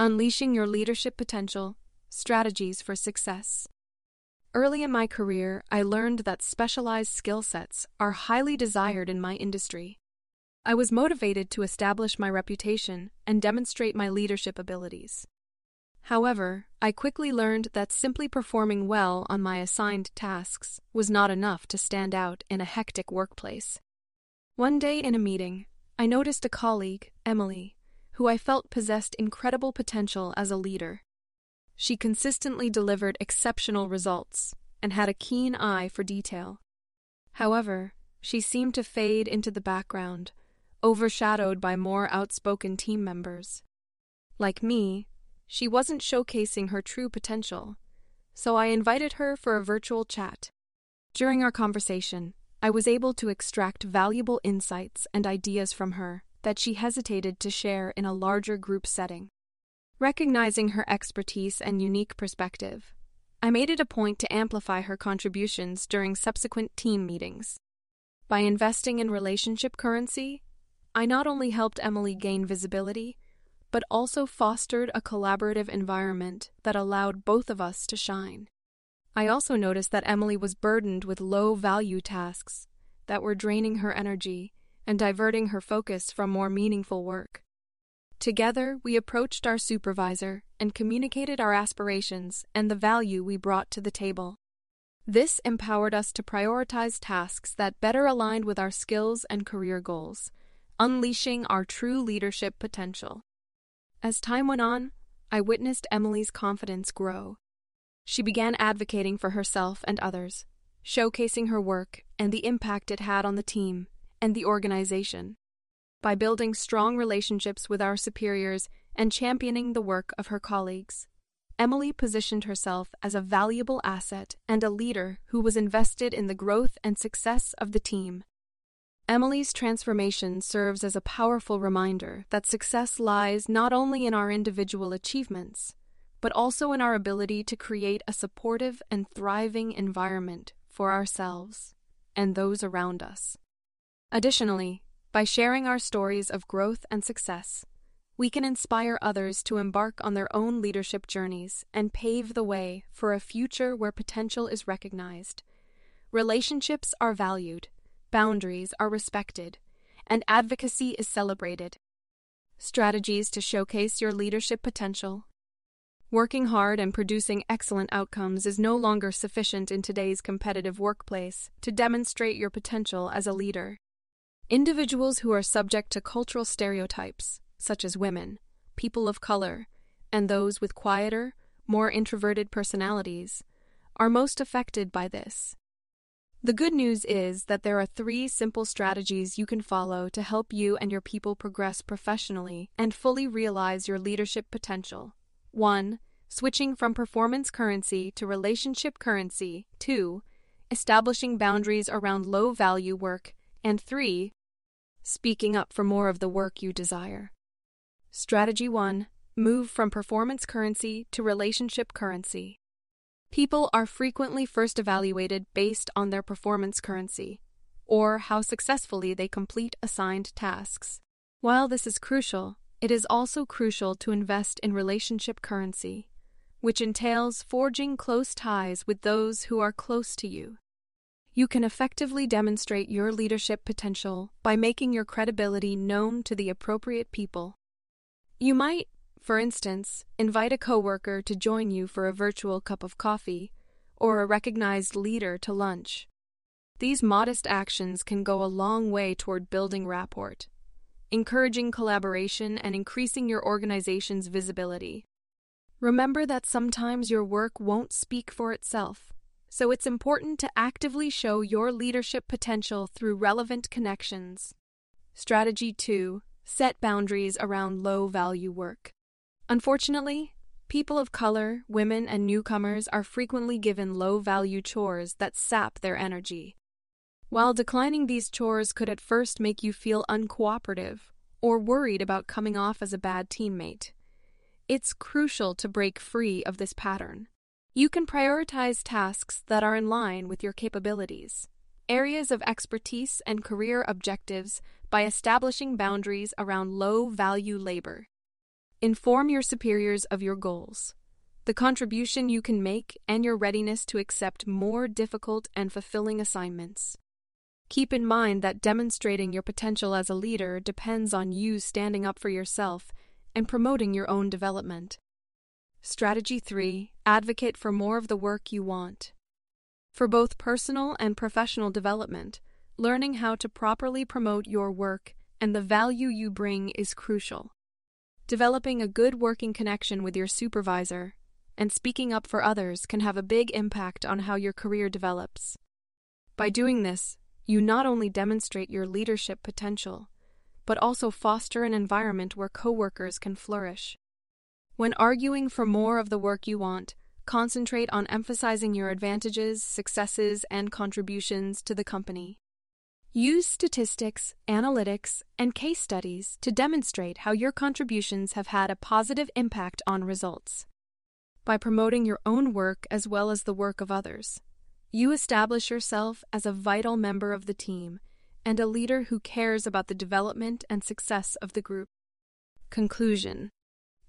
Unleashing Your Leadership Potential Strategies for Success. Early in my career, I learned that specialized skill sets are highly desired in my industry. I was motivated to establish my reputation and demonstrate my leadership abilities. However, I quickly learned that simply performing well on my assigned tasks was not enough to stand out in a hectic workplace. One day in a meeting, I noticed a colleague, Emily, who I felt possessed incredible potential as a leader. She consistently delivered exceptional results and had a keen eye for detail. However, she seemed to fade into the background, overshadowed by more outspoken team members. Like me, she wasn't showcasing her true potential, so I invited her for a virtual chat. During our conversation, I was able to extract valuable insights and ideas from her that she hesitated to share in a larger group setting. Recognizing her expertise and unique perspective, I made it a point to amplify her contributions during subsequent team meetings. By investing in relationship currency, I not only helped Emily gain visibility, but also fostered a collaborative environment that allowed both of us to shine. I also noticed that Emily was burdened with low value tasks that were draining her energy and diverting her focus from more meaningful work. Together, we approached our supervisor and communicated our aspirations and the value we brought to the table. This empowered us to prioritize tasks that better aligned with our skills and career goals, unleashing our true leadership potential. As time went on, I witnessed Emily's confidence grow. She began advocating for herself and others, showcasing her work and the impact it had on the team and the organization. By building strong relationships with our superiors and championing the work of her colleagues, Emily positioned herself as a valuable asset and a leader who was invested in the growth and success of the team. Emily's transformation serves as a powerful reminder that success lies not only in our individual achievements, but also in our ability to create a supportive and thriving environment for ourselves and those around us. Additionally, by sharing our stories of growth and success, we can inspire others to embark on their own leadership journeys and pave the way for a future where potential is recognized. Relationships are valued, boundaries are respected, and advocacy is celebrated. Strategies to showcase your leadership potential. Working hard and producing excellent outcomes is no longer sufficient in today's competitive workplace to demonstrate your potential as a leader. Individuals who are subject to cultural stereotypes, such as women, people of color, and those with quieter, more introverted personalities, are most affected by this. The good news is that there are three simple strategies you can follow to help you and your people progress professionally and fully realize your leadership potential. 1. Switching from performance currency to relationship currency. 2. Establishing boundaries around low value work. And 3 speaking up for more of the work you desire. Strategy 1 Move from performance currency to relationship currency. People are frequently first evaluated based on their performance currency, or how successfully they complete assigned tasks. While this is crucial, it is also crucial to invest in relationship currency, which entails forging close ties with those who are close to you you can effectively demonstrate your leadership potential by making your credibility known to the appropriate people. You might, for instance, invite a coworker to join you for a virtual cup of coffee or a recognized leader to lunch. These modest actions can go a long way toward building rapport. encouraging collaboration and increasing your organization's visibility. Remember that sometimes your work won't speak for itself, so it's important to actively show your leadership potential through relevant connections. Strategy 2 Set boundaries around low value work. Unfortunately, people of color, women, and newcomers are frequently given low value chores that sap their energy. While declining these chores could at first make you feel uncooperative or worried about coming off as a bad teammate, it's crucial to break free of this pattern. You can prioritize tasks that are in line with your capabilities, areas of expertise, and career objectives by establishing boundaries around low value labor. Inform your superiors of your goals, the contribution you can make, and your readiness to accept more difficult and fulfilling assignments. Keep in mind that demonstrating your potential as a leader depends on you standing up for yourself and promoting your own development. Strategy 3 Advocate for more of the work you want. For both personal and professional development, learning how to properly promote your work and the value you bring is crucial. Developing a good working connection with your supervisor and speaking up for others can have a big impact on how your career develops. By doing this, you not only demonstrate your leadership potential, but also foster an environment where coworkers can flourish. When arguing for more of the work you want, concentrate on emphasizing your advantages, successes, and contributions to the company. Use statistics, analytics, and case studies to demonstrate how your contributions have had a positive impact on results. By promoting your own work as well as the work of others, you establish yourself as a vital member of the team and a leader who cares about the development and success of the group. Conclusion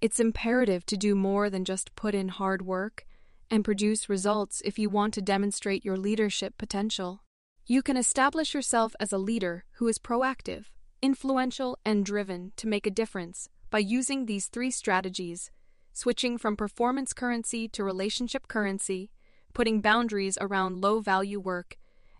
It's imperative to do more than just put in hard work and produce results if you want to demonstrate your leadership potential. You can establish yourself as a leader who is proactive, influential, and driven to make a difference by using these three strategies switching from performance currency to relationship currency putting boundaries around low value work,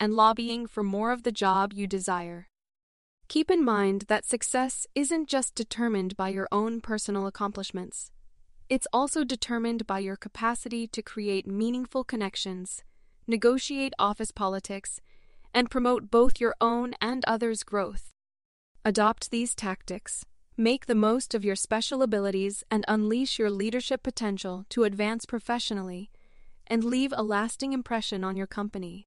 and lobbying for more of the job you desire. Keep in mind that success isn't just determined by your own personal accomplishments. It's also determined by your capacity to create meaningful connections, negotiate office politics, and promote both your own and others' growth. Adopt these tactics, make the most of your special abilities, and unleash your leadership potential to advance professionally and leave a lasting impression on your company.